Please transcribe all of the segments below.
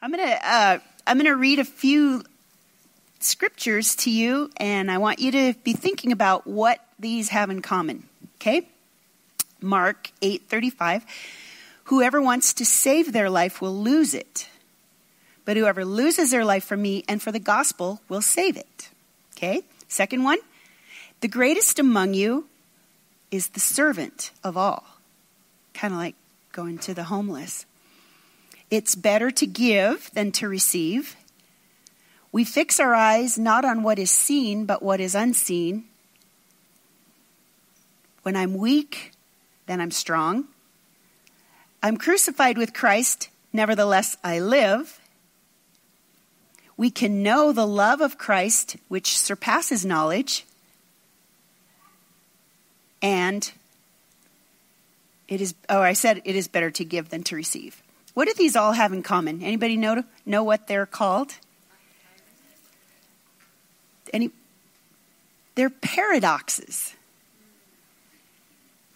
I'm gonna uh, I'm gonna read a few scriptures to you, and I want you to be thinking about what these have in common. Okay, Mark eight thirty five. Whoever wants to save their life will lose it, but whoever loses their life for me and for the gospel will save it. Okay. Second one, the greatest among you is the servant of all. Kind of like going to the homeless. It's better to give than to receive. We fix our eyes not on what is seen, but what is unseen. When I'm weak, then I'm strong. I'm crucified with Christ, nevertheless I live. We can know the love of Christ, which surpasses knowledge. And it is, oh, I said it is better to give than to receive. What do these all have in common? Anybody know, know what they're called? Any, they're paradoxes.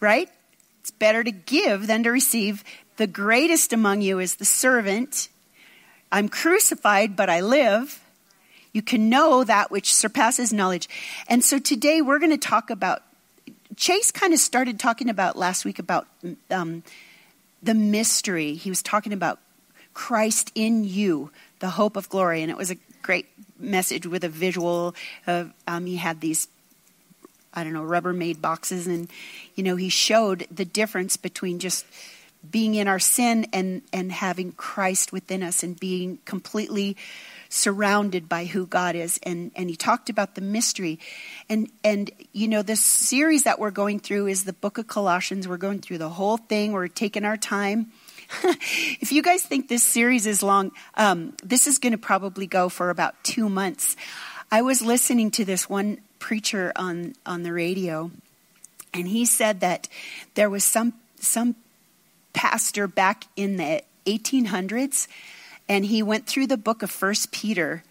Right? It's better to give than to receive. The greatest among you is the servant. I'm crucified, but I live. You can know that which surpasses knowledge. And so today we're going to talk about Chase kind of started talking about last week about um, the mystery. He was talking about Christ in you, the hope of glory, and it was a great message with a visual of um, he had these I don't know Rubbermaid boxes, and you know he showed the difference between just being in our sin and and having Christ within us and being completely surrounded by who God is. And, and he talked about the mystery. And, and, you know, this series that we're going through is the book of Colossians. We're going through the whole thing. We're taking our time. if you guys think this series is long, um, this is going to probably go for about two months. I was listening to this one preacher on, on the radio, and he said that there was some, some pastor back in the 1800s and he went through the book of First Peter,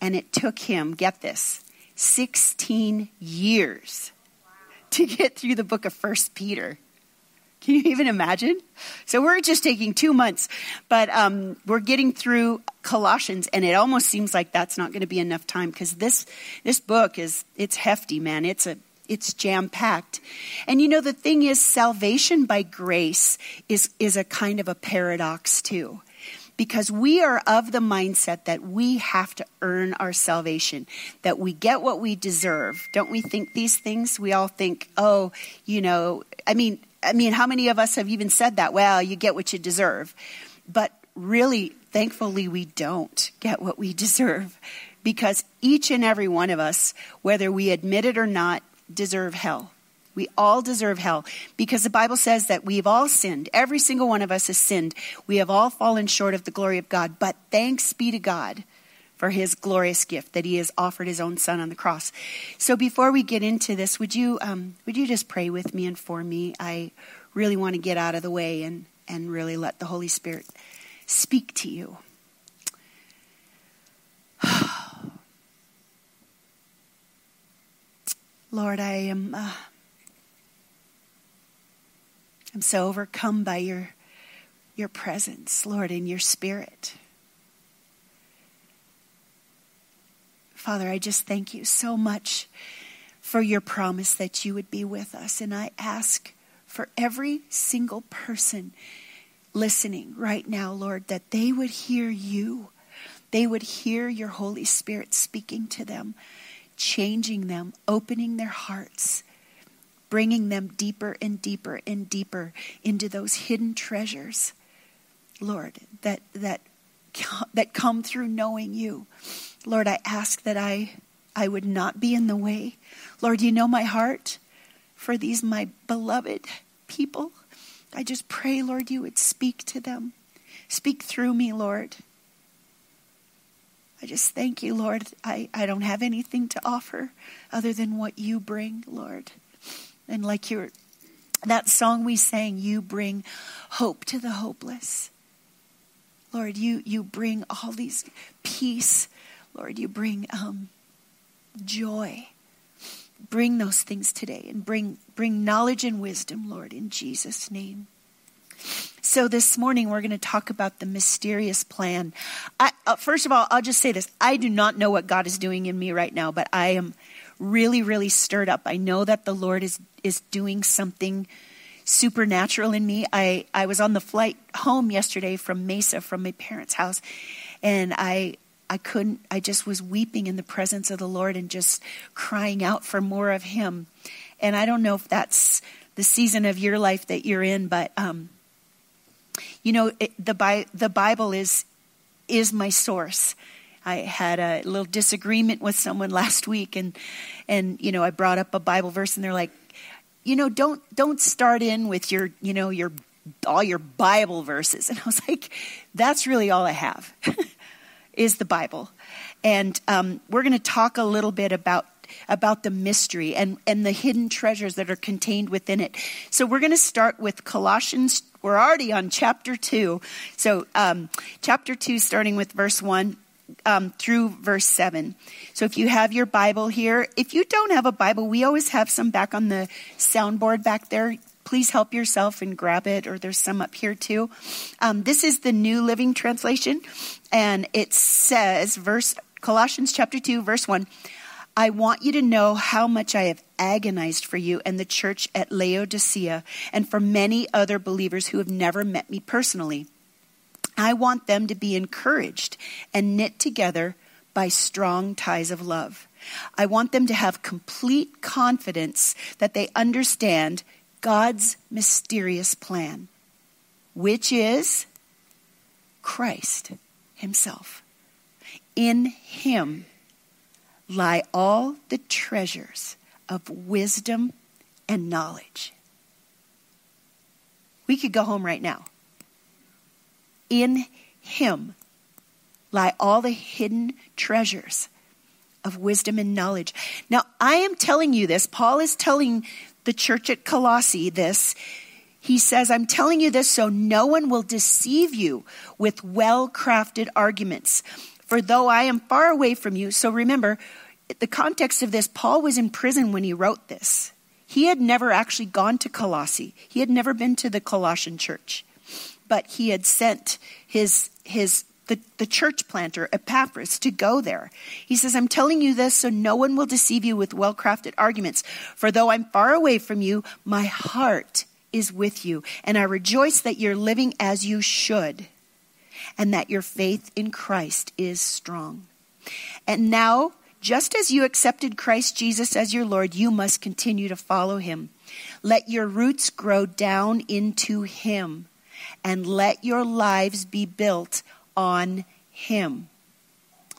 and it took him, get this, 16 years to get through the book of First Peter. Can you even imagine? So we're just taking two months, but um, we're getting through Colossians, and it almost seems like that's not going to be enough time because this this book is it's hefty, man. It's a it's jam packed, and you know the thing is, salvation by grace is is a kind of a paradox too because we are of the mindset that we have to earn our salvation, that we get what we deserve. Don't we think these things? We all think, oh, you know, I mean, I mean, how many of us have even said that? Well, you get what you deserve. But really, thankfully, we don't get what we deserve because each and every one of us, whether we admit it or not, deserve hell. We all deserve hell because the Bible says that we've all sinned. Every single one of us has sinned. We have all fallen short of the glory of God. But thanks be to God for his glorious gift that he has offered his own son on the cross. So before we get into this, would you, um, would you just pray with me and for me? I really want to get out of the way and, and really let the Holy Spirit speak to you. Lord, I am. Uh, I'm so overcome by your, your presence, Lord, in your spirit. Father, I just thank you so much for your promise that you would be with us. And I ask for every single person listening right now, Lord, that they would hear you. They would hear your Holy Spirit speaking to them, changing them, opening their hearts bringing them deeper and deeper and deeper into those hidden treasures, Lord, that, that, that come through knowing you. Lord, I ask that I, I would not be in the way. Lord, you know my heart for these, my beloved people. I just pray, Lord, you would speak to them. Speak through me, Lord. I just thank you, Lord. I, I don't have anything to offer other than what you bring, Lord. And like your that song we sang, you bring hope to the hopeless. Lord, you you bring all these peace. Lord, you bring um, joy. Bring those things today and bring bring knowledge and wisdom, Lord, in Jesus' name. So this morning we're going to talk about the mysterious plan. I, uh, first of all, I'll just say this: I do not know what God is doing in me right now, but I am really, really stirred up. I know that the Lord is is doing something supernatural in me. I I was on the flight home yesterday from Mesa, from my parents' house, and I I couldn't. I just was weeping in the presence of the Lord and just crying out for more of Him. And I don't know if that's the season of your life that you're in, but um, you know, it, the, the Bible is, is my source. I had a little disagreement with someone last week, and, and, you know, I brought up a Bible verse, and they're like, you know, don't, don't start in with your, you know, your, all your Bible verses. And I was like, that's really all I have, is the Bible. And um, we're going to talk a little bit about about the mystery and, and the hidden treasures that are contained within it. So we're going to start with Colossians we're already on chapter 2. So, um, chapter 2, starting with verse 1 um, through verse 7. So, if you have your Bible here, if you don't have a Bible, we always have some back on the soundboard back there. Please help yourself and grab it, or there's some up here too. Um, this is the New Living Translation, and it says, verse Colossians chapter 2, verse 1. I want you to know how much I have agonized for you and the church at Laodicea and for many other believers who have never met me personally. I want them to be encouraged and knit together by strong ties of love. I want them to have complete confidence that they understand God's mysterious plan, which is Christ Himself. In Him, lie all the treasures of wisdom and knowledge. We could go home right now. In Him lie all the hidden treasures of wisdom and knowledge. Now, I am telling you this. Paul is telling the church at Colossae this. He says, I'm telling you this so no one will deceive you with well crafted arguments. For though I am far away from you, so remember, the context of this, Paul was in prison when he wrote this. He had never actually gone to Colossae. He had never been to the Colossian church. But he had sent his his the, the church planter, Epaphras, to go there. He says, I'm telling you this so no one will deceive you with well crafted arguments. For though I'm far away from you, my heart is with you, and I rejoice that you're living as you should and that your faith in Christ is strong. And now, just as you accepted Christ Jesus as your Lord, you must continue to follow him. Let your roots grow down into him, and let your lives be built on him.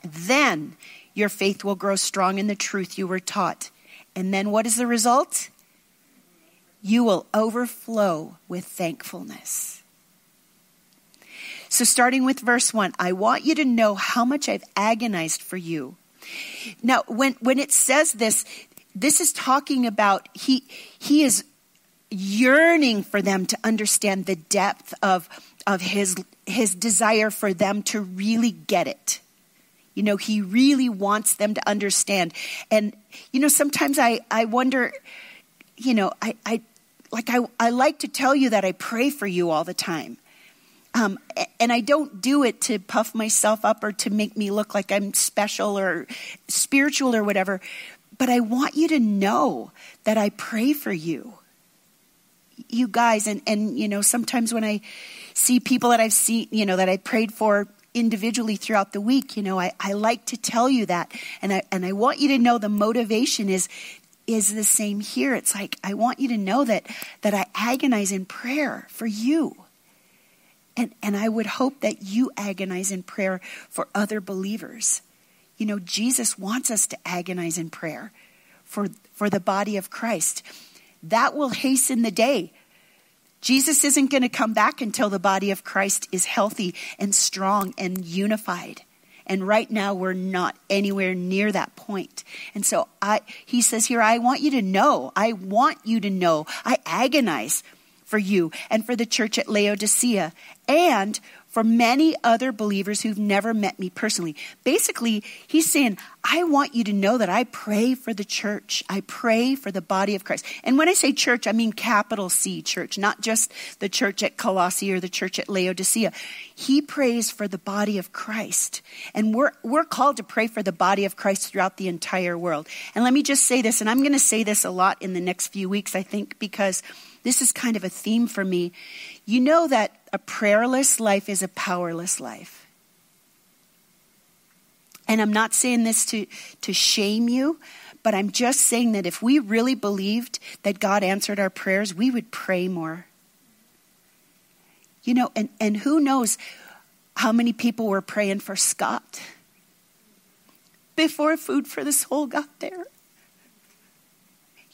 Then your faith will grow strong in the truth you were taught. And then what is the result? You will overflow with thankfulness. So, starting with verse 1, I want you to know how much I've agonized for you. Now, when, when it says this, this is talking about he, he is yearning for them to understand the depth of, of his, his desire for them to really get it. You know, he really wants them to understand. And, you know, sometimes I, I wonder, you know, I, I like I, I like to tell you that I pray for you all the time. Um, and I don't do it to puff myself up or to make me look like I'm special or spiritual or whatever. But I want you to know that I pray for you. You guys, and, and, you know, sometimes when I see people that I've seen, you know, that I prayed for individually throughout the week, you know, I, I like to tell you that. And I, and I want you to know the motivation is, is the same here. It's like, I want you to know that, that I agonize in prayer for you and, and I would hope that you agonize in prayer for other believers. You know, Jesus wants us to agonize in prayer for, for the body of Christ. That will hasten the day. Jesus isn't going to come back until the body of Christ is healthy and strong and unified. And right now we're not anywhere near that point. And so I, he says here, I want you to know, I want you to know, I agonize for you and for the church at Laodicea and for many other believers who've never met me personally. Basically, he's saying, I want you to know that I pray for the church. I pray for the body of Christ. And when I say church, I mean capital C church, not just the church at Colossae or the church at Laodicea. He prays for the body of Christ. And we're, we're called to pray for the body of Christ throughout the entire world. And let me just say this, and I'm going to say this a lot in the next few weeks, I think, because this is kind of a theme for me. You know that a prayerless life is a powerless life. And I'm not saying this to, to shame you, but I'm just saying that if we really believed that God answered our prayers, we would pray more. You know, and, and who knows how many people were praying for Scott before Food for the Soul got there.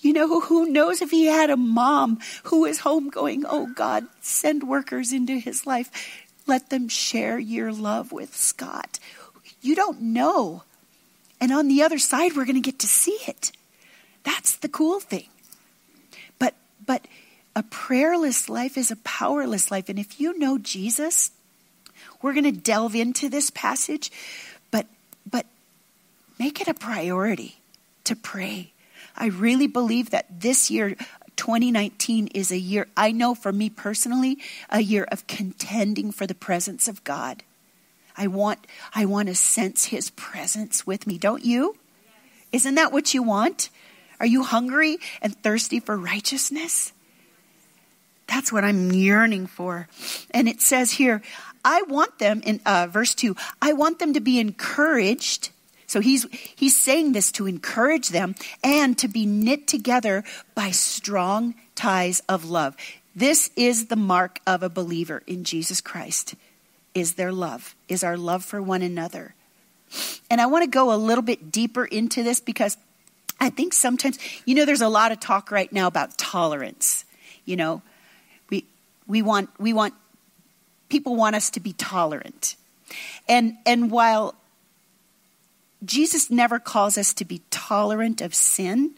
You know, who knows if he had a mom who was home going, Oh God, send workers into his life. Let them share your love with Scott. You don't know. And on the other side, we're going to get to see it. That's the cool thing. But, but a prayerless life is a powerless life. And if you know Jesus, we're going to delve into this passage, but, but make it a priority to pray I really believe that this year, 2019, is a year, I know for me personally, a year of contending for the presence of God. I want, I want to sense his presence with me, don't you? Isn't that what you want? Are you hungry and thirsty for righteousness? That's what I'm yearning for. And it says here, I want them, in uh, verse 2, I want them to be encouraged so he's, he's saying this to encourage them and to be knit together by strong ties of love. This is the mark of a believer in Jesus Christ is their love, is our love for one another. And I want to go a little bit deeper into this because I think sometimes, you know, there's a lot of talk right now about tolerance. You know, we, we want, we want, people want us to be tolerant. And, and while Jesus never calls us to be tolerant of sin.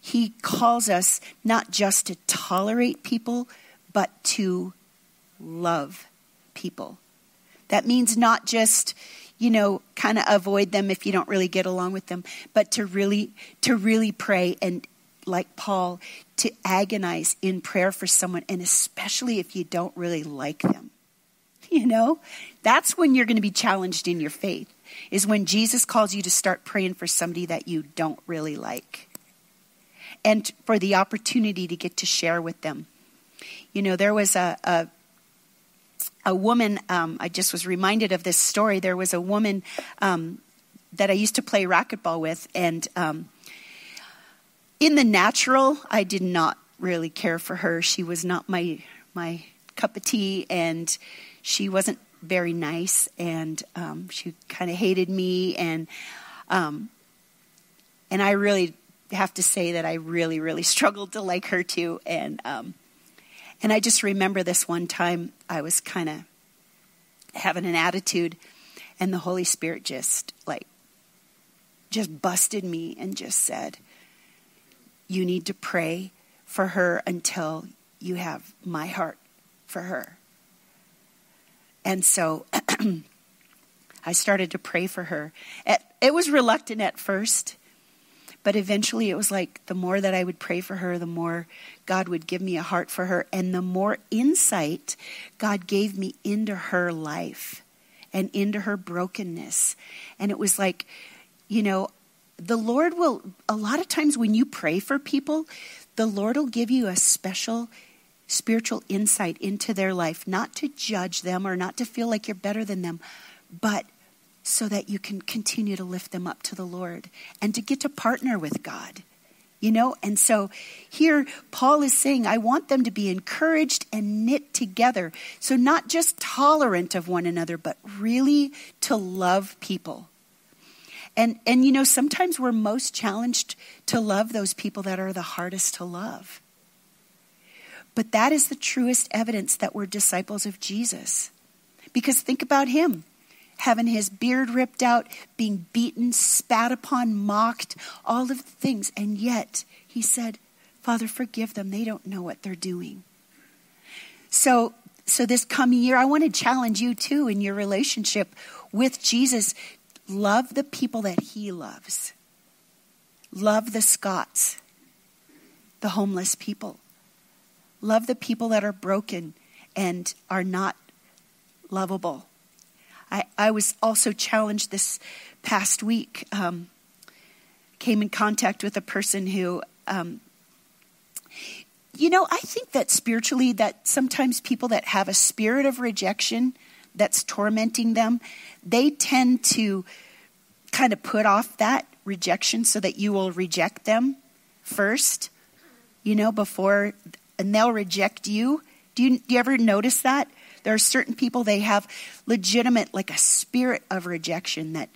He calls us not just to tolerate people, but to love people. That means not just, you know, kind of avoid them if you don't really get along with them, but to really to really pray and like Paul to agonize in prayer for someone and especially if you don't really like them. You know, that's when you're going to be challenged in your faith is when Jesus calls you to start praying for somebody that you don't really like and for the opportunity to get to share with them. You know, there was a, a, a woman, um, I just was reminded of this story. There was a woman um, that I used to play racquetball with, and um, in the natural, I did not really care for her. She was not my my cup of tea, and she wasn't very nice, and um, she kind of hated me, and um, and I really have to say that I really, really struggled to like her too, and um, and I just remember this one time I was kind of having an attitude, and the Holy Spirit just like just busted me and just said, "You need to pray for her until you have my heart for her." And so I started to pray for her. It was reluctant at first, but eventually it was like the more that I would pray for her, the more God would give me a heart for her, and the more insight God gave me into her life and into her brokenness. And it was like, you know, the Lord will, a lot of times when you pray for people, the Lord will give you a special spiritual insight into their life, not to judge them or not to feel like you're better than them, but so that you can continue to lift them up to the Lord and to get to partner with God. You know, and so here Paul is saying, I want them to be encouraged and knit together. So, not just tolerant of one another, but really to love people. And, and you know, sometimes we're most challenged to love those people that are the hardest to love. But that is the truest evidence that we're disciples of Jesus. Because think about him having his beard ripped out, being beaten, spat upon, mocked, all of the things. And yet he said, Father, forgive them. They don't know what they're doing. So so this coming year, I want to challenge you too in your relationship with Jesus. Love the people that he loves. Love the Scotts, the homeless people. Love the people that are broken and are not lovable. I, I was also challenged this past week. Um, came in contact with a person who um, you know, I think that spiritually, that sometimes people that have a spirit of rejection that's tormenting them, they tend to kind of put off that rejection so that you will reject them first, you know, before, and they'll reject you. Do you, do you ever notice that? There are certain people, they have legitimate, like a spirit of rejection that,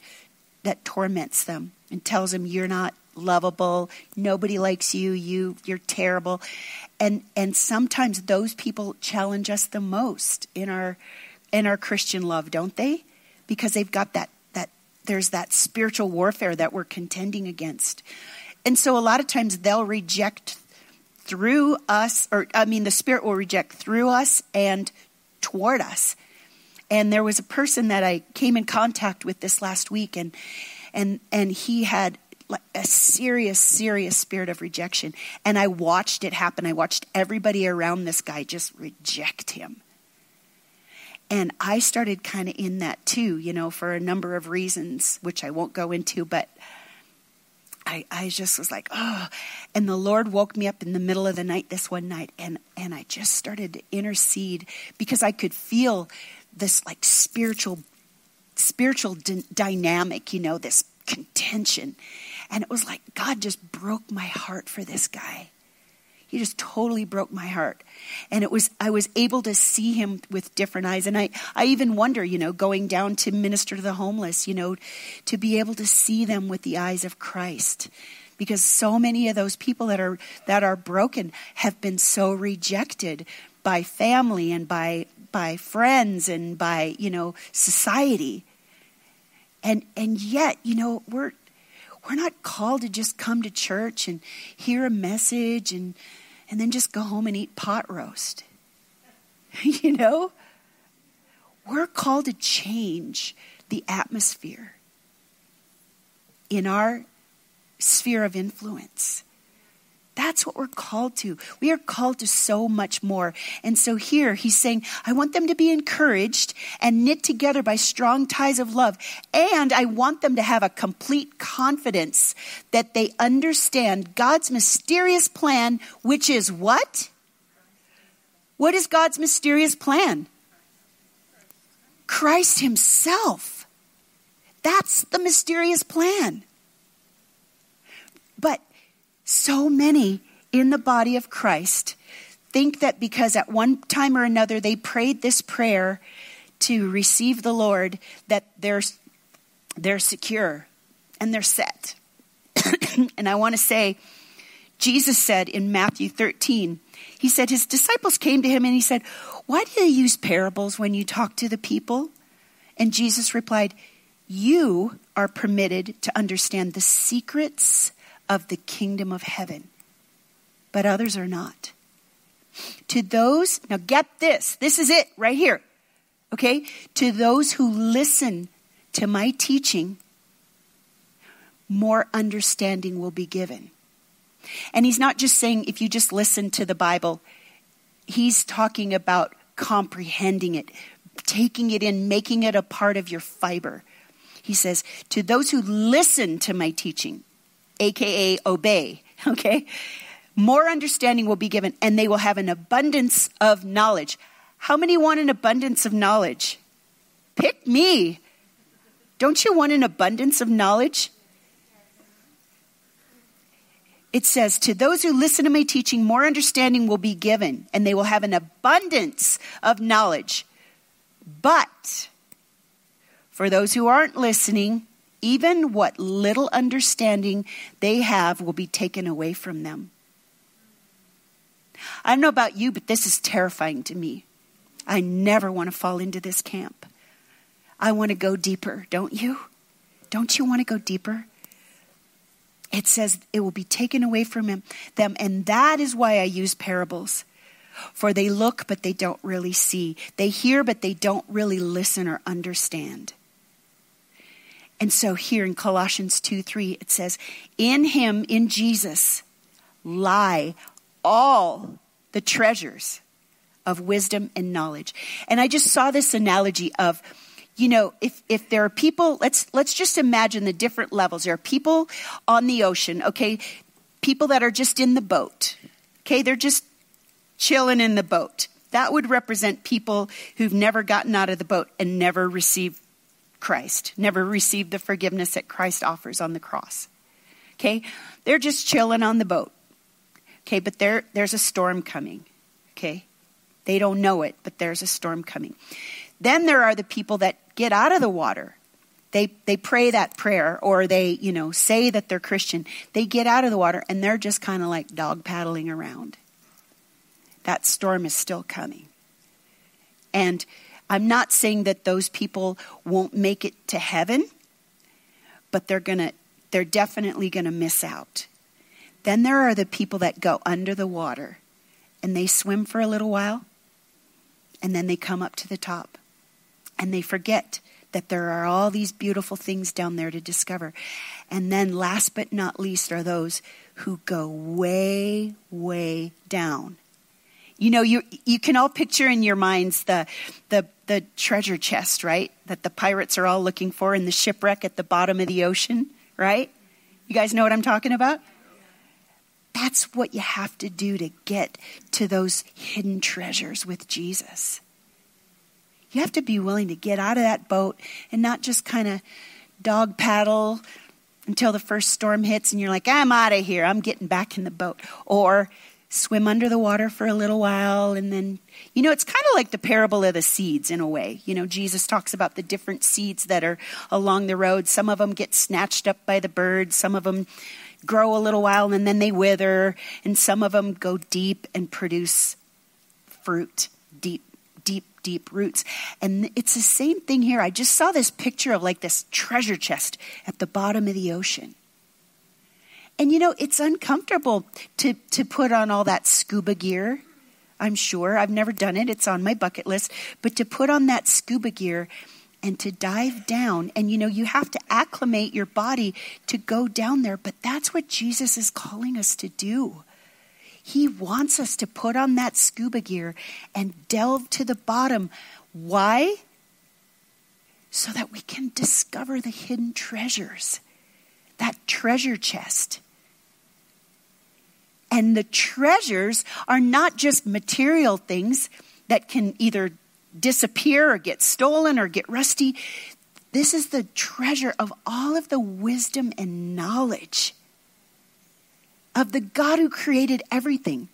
that torments them and tells them you're not lovable nobody likes you you you're terrible and and sometimes those people challenge us the most in our in our Christian love, don't they? Because they've got that that there's that spiritual warfare that we're contending against. And so a lot of times they'll reject through us or I mean the spirit will reject through us and toward us. And there was a person that I came in contact with this last week and and and he had a serious, serious spirit of rejection. And I watched it happen. I watched everybody around this guy just reject him. And I started kind of in that too, you know, for a number of reasons, which I won't go into, but I, I just was like, oh. And the Lord woke me up in the middle of the night this one night, and, and I just started to intercede because I could feel this like spiritual spiritual d- dynamic, you know, this contention. And it was like God just broke my heart for this guy. He just totally broke my heart. And it was I was able to see him with different eyes. And I, I even wonder, you know, going down to minister to the homeless, you know, to be able to see them with the eyes of Christ. Because so many of those people that are that are broken have been so rejected by family and by by friends and by, you know, society. And and yet, you know, we're we're not called to just come to church and hear a message and, and then just go home and eat pot roast. you know? We're called to change the atmosphere in our sphere of influence. That's what we're called to. We are called to so much more. And so here he's saying, I want them to be encouraged and knit together by strong ties of love. And I want them to have a complete confidence that they understand God's mysterious plan, which is what? What is God's mysterious plan? Christ Himself. That's the mysterious plan. So many in the body of Christ think that because at one time or another they prayed this prayer to receive the Lord, that they're, they're secure and they're set. and I want to say, Jesus said in Matthew 13, he said his disciples came to him and he said, Why do you use parables when you talk to the people? And Jesus replied, You are permitted to understand the secrets of the kingdom of heaven, but others are not. To those, now get this, this is it right here. Okay? To those who listen to my teaching, more understanding will be given. And he's not just saying if you just listen to the Bible, he's talking about comprehending it, taking it in, making it a part of your fiber. He says, To those who listen to my teaching, aka obey, okay? More understanding will be given, and they will have an abundance of knowledge. How many want an abundance of knowledge? Pick me. Don't you want an abundance of knowledge? It says, To those who listen to my teaching, more understanding will be given, and they will have an abundance of knowledge. But for those who aren't listening, even what little understanding they have will be taken away from them. I don't know about you, but this is terrifying to me. I never want to fall into this camp. I want to go deeper, don't you? Don't you want to go deeper? It says it will be taken away from him, them, and that is why I use parables. For they look, but they don't really see. They hear, but they don't really listen or understand. And so here in Colossians 2 3, it says, In him, in Jesus, lie all the treasures of wisdom and knowledge. And I just saw this analogy of, you know, if, if there are people, let's, let's just imagine the different levels. There are people on the ocean, okay? People that are just in the boat, okay? They're just chilling in the boat. That would represent people who've never gotten out of the boat and never received Christ, never received the forgiveness that Christ offers on the cross. Okay? They're just chilling on the boat. Okay, but there, there's a storm coming. Okay? They don't know it, but there's a storm coming. Then there are the people that get out of the water. They, they pray that prayer or they, you know, say that they're Christian. They get out of the water and they're just kind of like dog paddling around. That storm is still coming. And I'm not saying that those people won't make it to heaven, but they're going to they're definitely going to miss out. Then there are the people that go under the water and they swim for a little while and then they come up to the top and they forget that there are all these beautiful things down there to discover. And then last but not least are those who go way, way down you know, you you can all picture in your minds the the the treasure chest, right? That the pirates are all looking for in the shipwreck at the bottom of the ocean, right? You guys know what I'm talking about? That's what you have to do to get to those hidden treasures with Jesus. You have to be willing to get out of that boat and not just kind of dog paddle until the first storm hits and you're like, I'm out of here. I'm getting back in the boat. Or swim under the water for a little while and then you know it's kind of like the parable of the seeds in a way. You know jesus talks about the different seeds that are along the road. Some of them get snatched up by the birds some of them grow a little while and then they wither and some of them go deep and produce fruit deep deep deep roots. And it's the same thing here. I just saw this picture of like this treasure chest at the bottom of the ocean and you know, it's uncomfortable to, to put on all that scuba gear. I'm sure. I've never done it. It's on my bucket list. But to put on that scuba gear and to dive down, and you know, you have to acclimate your body to go down there. But that's what Jesus is calling us to do. He wants us to put on that scuba gear and delve to the bottom. Why? So that we can discover the hidden treasures, that treasure chest. And the treasures are not just material things that can either disappear or get stolen or get rusty. This is the treasure of all of the wisdom and knowledge of the God who created everything.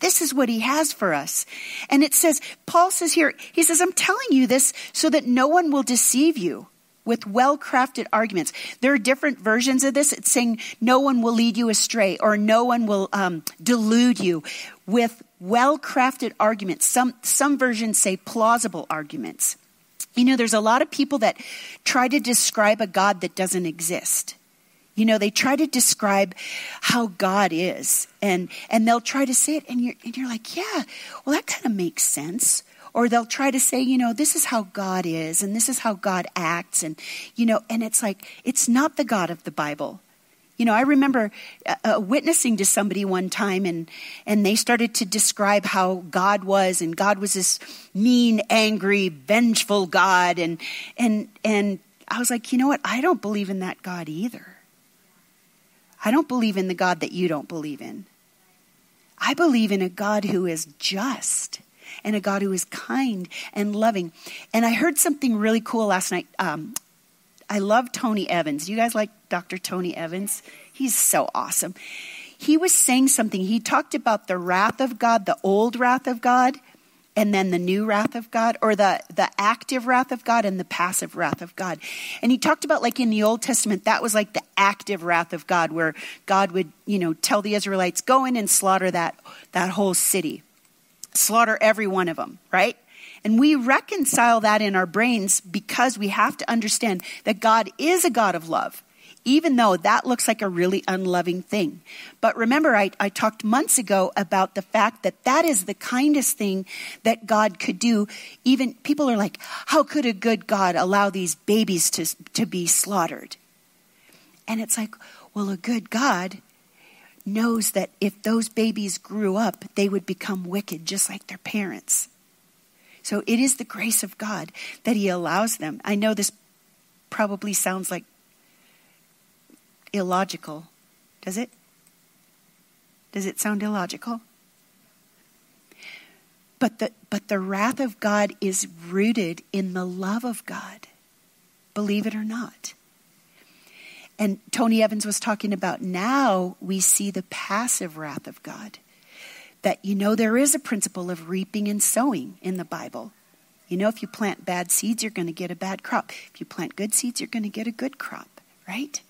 This is what he has for us. And it says, Paul says here, he says, I'm telling you this so that no one will deceive you with well crafted arguments. There are different versions of this. It's saying no one will lead you astray or no one will um, delude you with well crafted arguments. Some, some versions say plausible arguments. You know, there's a lot of people that try to describe a God that doesn't exist. You know, they try to describe how God is, and and they'll try to say it, and you're and you're like, yeah, well, that kind of makes sense or they'll try to say, you know, this is how God is and this is how God acts. And, you know, and it's like, it's not the God of the Bible. You know, I remember uh, uh, witnessing to somebody one time, and and they started to describe how God was, and God was this mean, angry, vengeful God, and and and I was like, you know what? I don't believe in that God either. I don't believe in the God that you don't believe in. I believe in a God who is just and a God who is kind and loving. And I heard something really cool last night. Um, I love Tony Evans. Do you guys like Dr. Tony Evans? He's so awesome. He was saying something. He talked about the wrath of God, the old wrath of God, and then the new wrath of God, or the, the active wrath of God and the passive wrath of God. And he talked about like in the Old Testament, that was like the active wrath of God, where God would, you know, tell the Israelites, go in and slaughter that, that whole city slaughter every one of them, right? And we reconcile that in our brains because we have to understand that God is a God of love. even though that looks like a really unloving thing. But remember, I, I talked months ago about the fact that that is the kindest thing that God could do. Even people are like, how could a good God allow these babies to, to be slaughtered? And it's like, well, a good God knows that if those babies grew up, they would become wicked just like their parents. So it is the grace of God that He allows them. I know this probably sounds like illogical. Does it? Does it sound illogical? But the, but the wrath of God is rooted in the love of God. Believe it or not. And Tony Evans was talking about now we see the passive wrath of God. That, you know, there is a principle of reaping and sowing in the Bible. You know, if you plant bad seeds, you're going to get a bad crop. If you plant good seeds, you're going to get a good crop, right?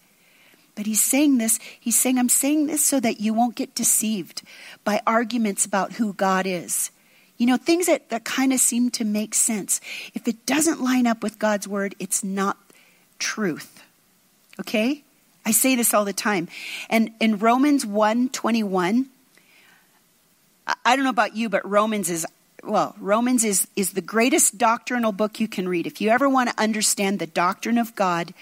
But he's saying this, he's saying, I'm saying this so that you won't get deceived by arguments about who God is. You know, things that, that kind of seem to make sense. If it doesn't line up with God's word, it's not truth. Okay? I say this all the time. And in Romans 1 21, I don't know about you, but Romans is well, Romans is, is the greatest doctrinal book you can read. If you ever want to understand the doctrine of God,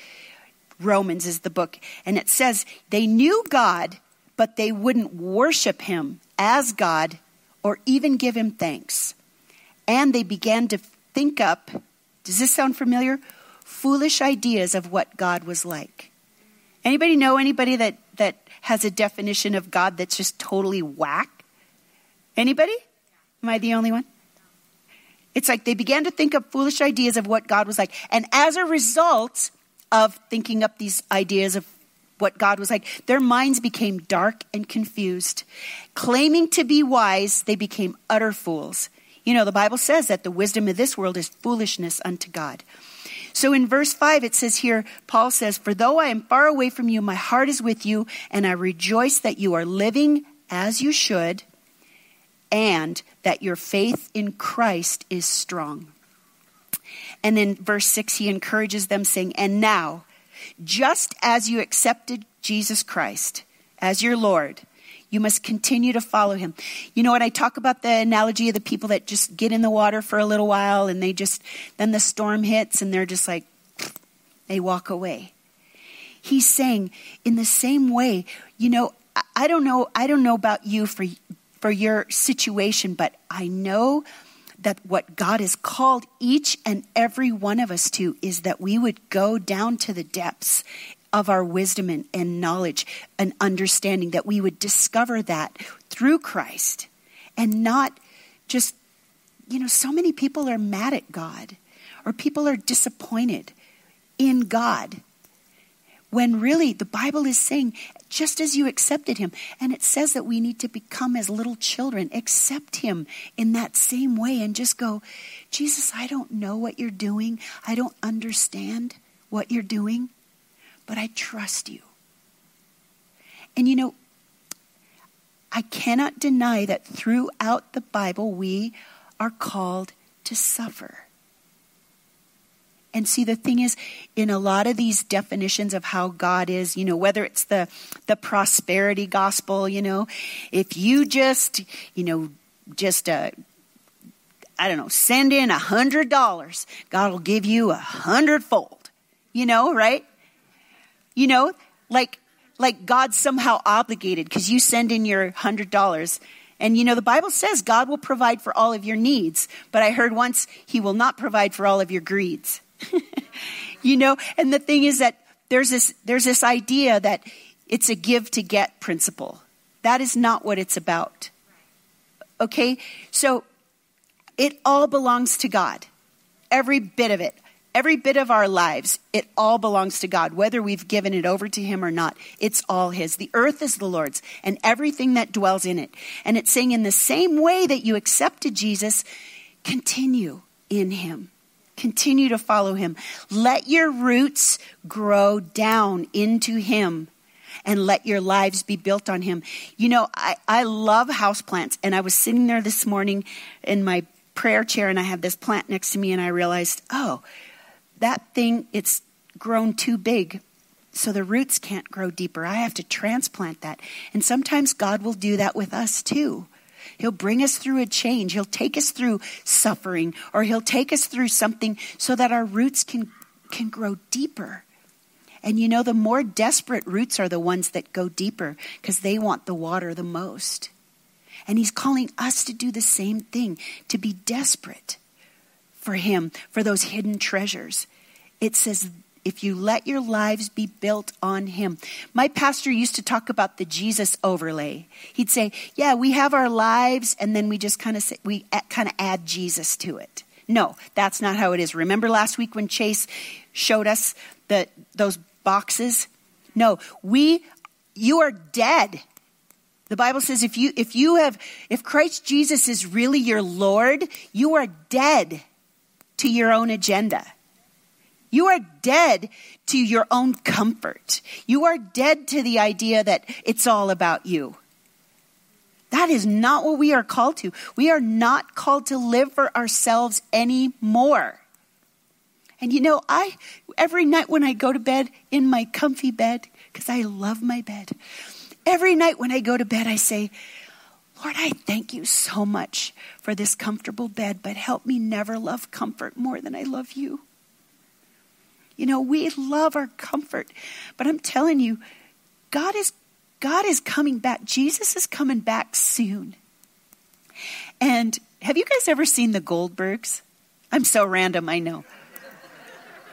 Romans is the book. And it says they knew God, but they wouldn't worship him as God or even give him thanks. And they began to think up, does this sound familiar? Foolish ideas of what God was like. Anybody know anybody that, that has a definition of God that's just totally whack? Anybody? Am I the only one? It's like they began to think up foolish ideas of what God was like. And as a result, of thinking up these ideas of what God was like, their minds became dark and confused. Claiming to be wise, they became utter fools. You know, the Bible says that the wisdom of this world is foolishness unto God. So in verse 5, it says here, Paul says, For though I am far away from you, my heart is with you, and I rejoice that you are living as you should, and that your faith in Christ is strong. And then verse 6, he encourages them, saying, And now, just as you accepted Jesus Christ as your Lord, you must continue to follow him. You know what? I talk about the analogy of the people that just get in the water for a little while and they just, then the storm hits and they're just like, they walk away. He's saying, in the same way, you know, I don't know, I don't know about you for, for your situation, but I know that what God has called each and every one of us to is that we would go down to the depths of our wisdom and, and knowledge and understanding, that we would discover that through Christ and not just, you know, so many people are mad at God or people are disappointed in God when really the Bible is saying, just as you accepted him, and it says that we need to become as little children, accept him in that same way and just go, Jesus, I don't know what you're doing. I don't understand what you're doing, but I trust you. And you know, I cannot deny that throughout the Bible we are called to suffer. And see, the thing is, in a lot of these definitions of how God is, you know, whether it's the, the prosperity gospel, you know, if you just, you know, just, uh, I don't know, send in a hundred dollars, God will give you a hundredfold, you know, right? You know, like, like God's somehow obligated because you send in your hundred dollars. And you know, the Bible says God will provide for all of your needs, but I heard once he will not provide for all of your greeds. you know, and the thing is that there's this there's this idea that it's a give to get principle. That is not what it's about. Okay? So it all belongs to God. Every bit of it. Every bit of our lives, it all belongs to God, whether we've given it over to Him or not. It's all His. The earth is the Lord's and everything that dwells in it. And it's saying, in the same way that you accepted Jesus, continue in Him. Continue to follow him. Let your roots grow down into him and let your lives be built on him. You know, I, I love houseplants. And I was sitting there this morning in my prayer chair and I have this plant next to me and I realized, oh, that thing, it's grown too big so the roots can't grow deeper. I have to transplant that. And sometimes God will do that with us too. He'll bring us through a change. He'll take us through suffering or he'll take us through something so that our roots can can grow deeper. And you know the more desperate roots are the ones that go deeper because they want the water the most. And he's calling us to do the same thing, to be desperate for him, for those hidden treasures. It says if you let your lives be built on Him. My pastor used to talk about the Jesus overlay. He'd say, "Yeah, we have our lives, and then we just kind of we kind of add Jesus to it." No, that's not how it is. Remember last week when Chase showed us the those boxes? No, we you are dead. The Bible says if you if you have if Christ Jesus is really your Lord, you are dead to your own agenda. You are dead to your own comfort. You are dead to the idea that it's all about you. That is not what we are called to. We are not called to live for ourselves anymore. And you know, I every night when I go to bed in my comfy bed, because I love my bed, every night when I go to bed, I say, Lord, I thank you so much for this comfortable bed, but help me never love comfort more than I love you. You know, we love our comfort. But I'm telling you, God is God is coming back. Jesus is coming back soon. And have you guys ever seen the Goldbergs? I'm so random, I know.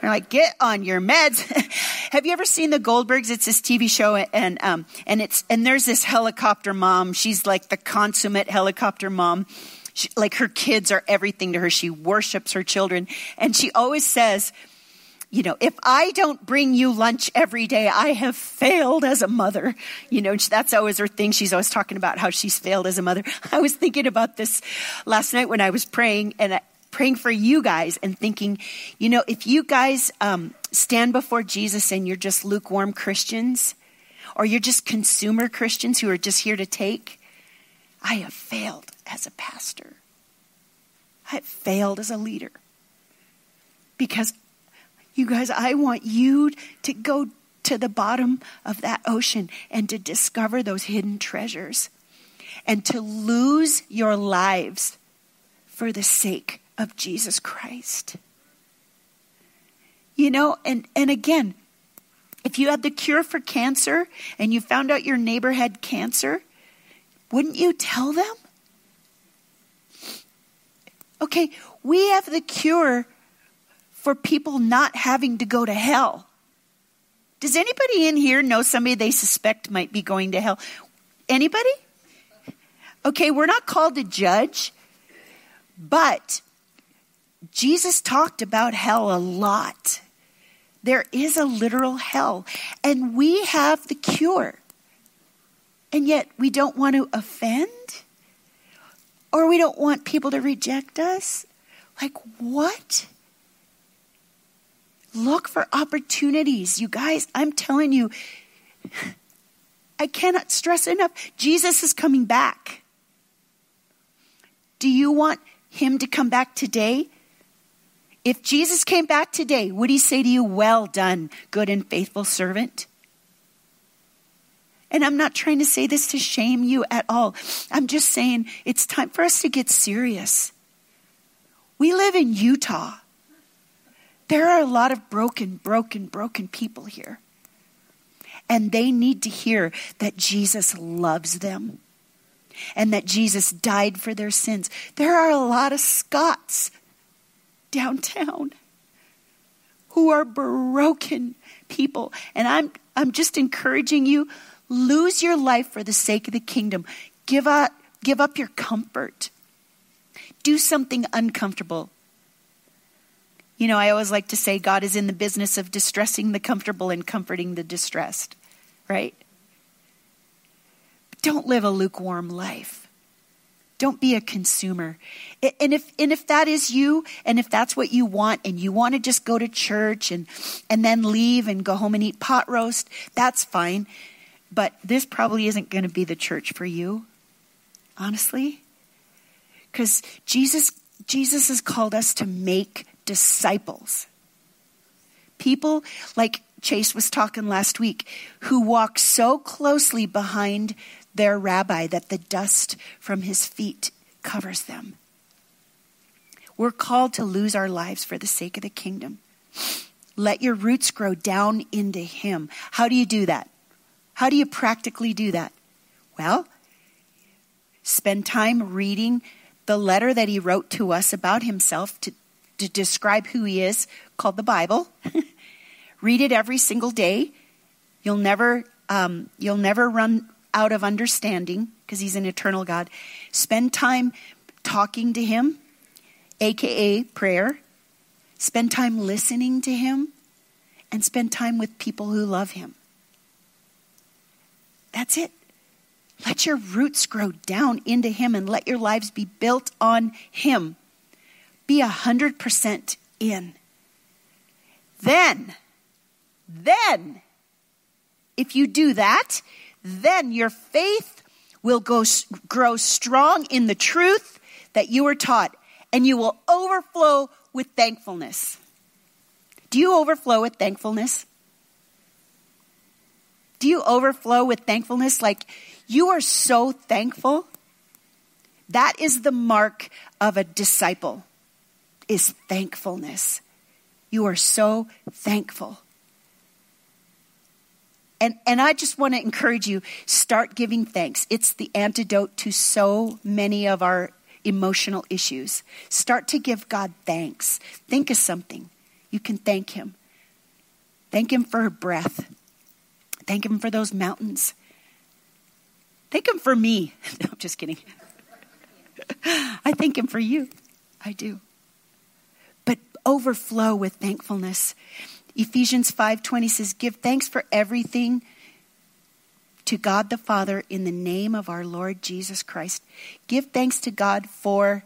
They're like, get on your meds. have you ever seen the Goldbergs? It's this TV show, and um, and it's and there's this helicopter mom. She's like the consummate helicopter mom. She, like her kids are everything to her. She worships her children, and she always says, you know, if I don't bring you lunch every day, I have failed as a mother. You know, that's always her thing. She's always talking about how she's failed as a mother. I was thinking about this last night when I was praying and praying for you guys and thinking, you know, if you guys um, stand before Jesus and you're just lukewarm Christians, or you're just consumer Christians who are just here to take, I have failed as a pastor. I have failed as a leader because you guys, I want you to go to the bottom of that ocean and to discover those hidden treasures and to lose your lives for the sake of Jesus Christ. You know, and, and again, if you had the cure for cancer and you found out your neighbor had cancer, wouldn't you tell them? Okay, we have the cure for people not having to go to hell. Does anybody in here know somebody they suspect might be going to hell? Anybody? Okay, we're not called to judge, but Jesus talked about hell a lot. There is a literal hell, and we have the cure. And yet we don't want to offend, or we don't want people to reject us. Like, what? Look for opportunities. You guys, I'm telling you, I cannot stress enough. Jesus is coming back. Do you want him to come back today? If Jesus came back today, would he say to you, Well done, good and faithful servant? And I'm not trying to say this to shame you at all. I'm just saying it's time for us to get serious. We live in Utah. There are a lot of broken, broken, broken people here. And they need to hear that Jesus loves them and that Jesus died for their sins. There are a lot of Scotts downtown who are broken people. And I'm, I'm just encouraging you lose your life for the sake of the kingdom. Give up, give up your comfort. Do something uncomfortable. You know, I always like to say God is in the business of distressing the comfortable and comforting the distressed, right? But don't live a lukewarm life. Don't be a consumer. And if and if that is you and if that's what you want and you want to just go to church and and then leave and go home and eat pot roast, that's fine. But this probably isn't going to be the church for you. Honestly, cuz Jesus Jesus has called us to make disciples. People like Chase was talking last week, who walk so closely behind their rabbi that the dust from his feet covers them. We're called to lose our lives for the sake of the kingdom. Let your roots grow down into Him. How do you do that? How do you practically do that? Well, spend time reading the letter that He wrote to us about Himself to, to describe who He is, called the Bible. Read it every single day. You'll never, um, you'll never run out of understanding because He's an eternal God. Spend time talking to Him, aka prayer. Spend time listening to Him and spend time with people who love Him. That's it. Let your roots grow down into Him and let your lives be built on Him. Be a hundred percent in. Then, then, if you do that, then your faith will go, grow strong in the truth that you were taught, and you will overflow with thankfulness. Do you overflow with thankfulness? Do you overflow with thankfulness? Like you are so thankful? That is the mark of a disciple is thankfulness. You are so thankful. And, and I just want to encourage you start giving thanks. It's the antidote to so many of our emotional issues. Start to give God thanks. Think of something. You can thank Him. Thank Him for breath. Thank Him for those mountains. Thank Him for me. No, I'm just kidding. I thank Him for you. I do. Overflow with thankfulness. Ephesians 5:20 says, "Give thanks for everything to God the Father in the name of our Lord Jesus Christ. Give thanks to God for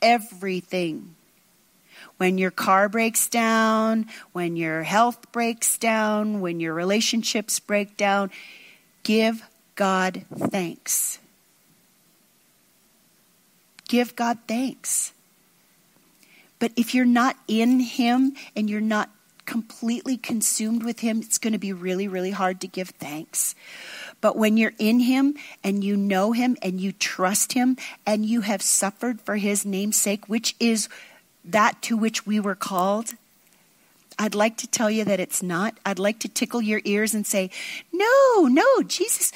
everything. When your car breaks down, when your health breaks down, when your relationships break down, give God thanks. Give God thanks. But if you're not in Him and you're not completely consumed with Him, it's going to be really, really hard to give thanks. But when you're in Him and you know Him and you trust Him and you have suffered for His name's sake, which is that to which we were called, I'd like to tell you that it's not. I'd like to tickle your ears and say, no, no, Jesus,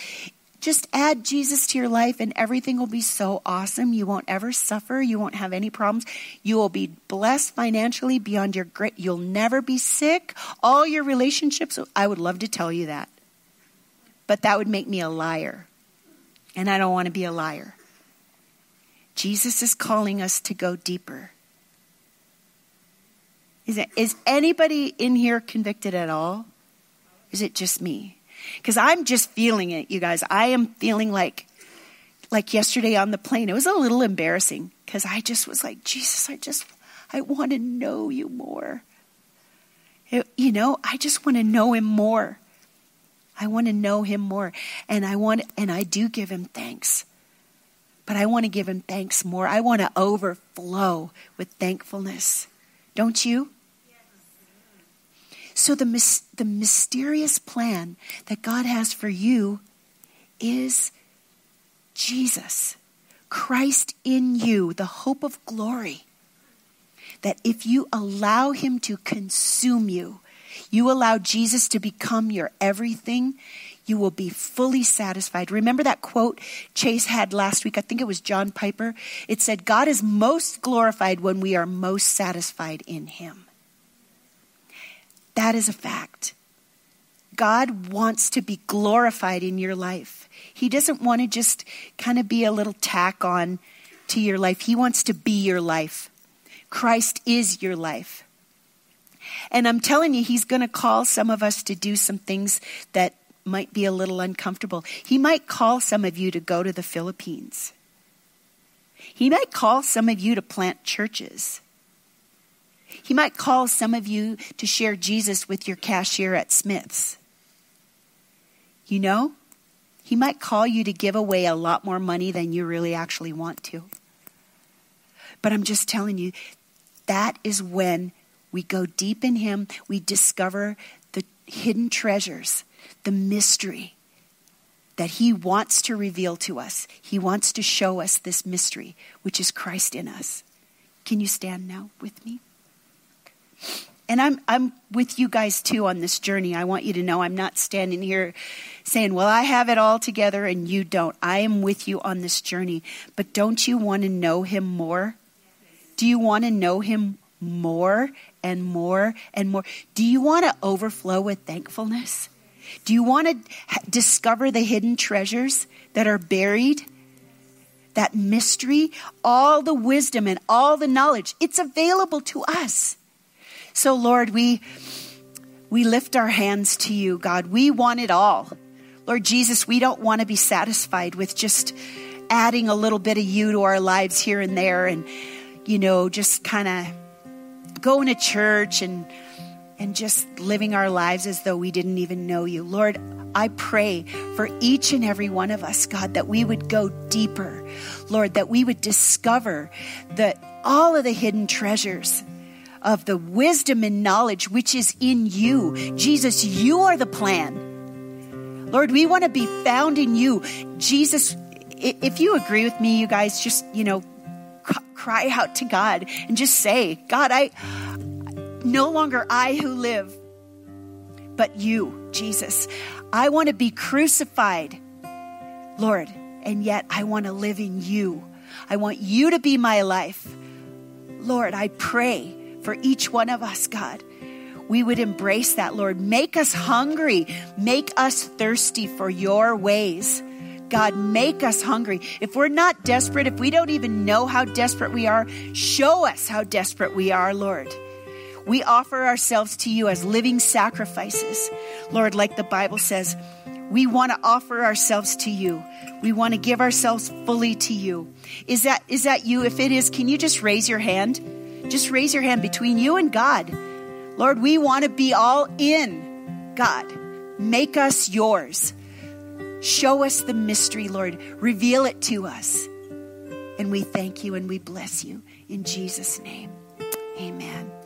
just add Jesus to your life and everything will be so awesome. You won't ever suffer. You won't have any problems. You will be blessed financially beyond your great. You'll never be sick. All your relationships, I would love to tell you that. But that would make me a liar. And I don't want to be a liar. Jesus is calling us to go deeper. Is, it, is anybody in here convicted at all? Is it just me? Because I'm just feeling it, you guys. I am feeling like, like yesterday on the plane. It was a little embarrassing because I just was like, Jesus, I just, I want to know you more. It, you know, I just want to know him more. I want to know him more. And I want, and I do give him thanks. But I want to give him thanks more. I want to overflow with thankfulness. Don't you? So, the, the mysterious plan that God has for you is Jesus, Christ in you, the hope of glory. That if you allow Him to consume you, you allow Jesus to become your everything, you will be fully satisfied. Remember that quote Chase had last week? I think it was John Piper. It said, God is most glorified when we are most satisfied in Him. That is a fact. God wants to be glorified in your life. He doesn't want to just kind of be a little tack on to your life. He wants to be your life. Christ is your life. And I'm telling you, He's going to call some of us to do some things that might be a little uncomfortable. He might call some of you to go to the Philippines. He might call some of you to plant churches. He might call some of you to share Jesus with your cashier at Smith's. You know, he might call you to give away a lot more money than you really actually want to. But I'm just telling you, that is when we go deep in him, we discover the, hidden treasures, the mystery that He wants to reveal to us. He wants to show us this mystery, which is Christ in us. Can you stand now with me? And I'm, I'm with you guys too on this journey. I want you to know I'm not standing here saying, Well, I have it all together and you don't. I am with you on this journey. But don't you want to know Him more? Do you want to know Him more and more and more? Do you want to overflow with thankfulness? Do you want to discover the hidden treasures that are buried? That mystery, all the wisdom and all the knowledge, it's available to us. So, Lord, we, we lift our hands to you, God. We want it all. Lord Jesus, we don't want to be satisfied with just adding a little bit of you to our lives here and there and, you know, just kind of going to church and and just living our lives as though we didn't even know you. Lord, I pray for each and every one of us, God, that we would go deeper. Lord, that we would discover that all of the hidden treasures of the wisdom and knowledge which is in you. Jesus, you are the plan. Lord, we want to be found in you. Jesus, if you agree with me, you guys just, you know, cry out to God and just say, God, I no longer I who live, but you, Jesus. I want to be crucified, Lord, and yet I want to live in you. I want you to be my life. Lord, I pray for each one of us, God. We would embrace that, Lord. Make us hungry. Make us thirsty for your ways. God, make us hungry. If we're not desperate, if we don't even know how desperate we are, show us how desperate we are, Lord. We offer ourselves to you as living sacrifices. Lord, like the Bible says, we want to offer ourselves to you. We want to give ourselves fully to you. Is that is that you? If it is, can you just raise your hand? Just raise your hand between you and God. Lord, we want to be all in. God, make us yours. Show us the mystery, Lord. Reveal it to us. And we thank you and we bless you in Jesus' name. Amen.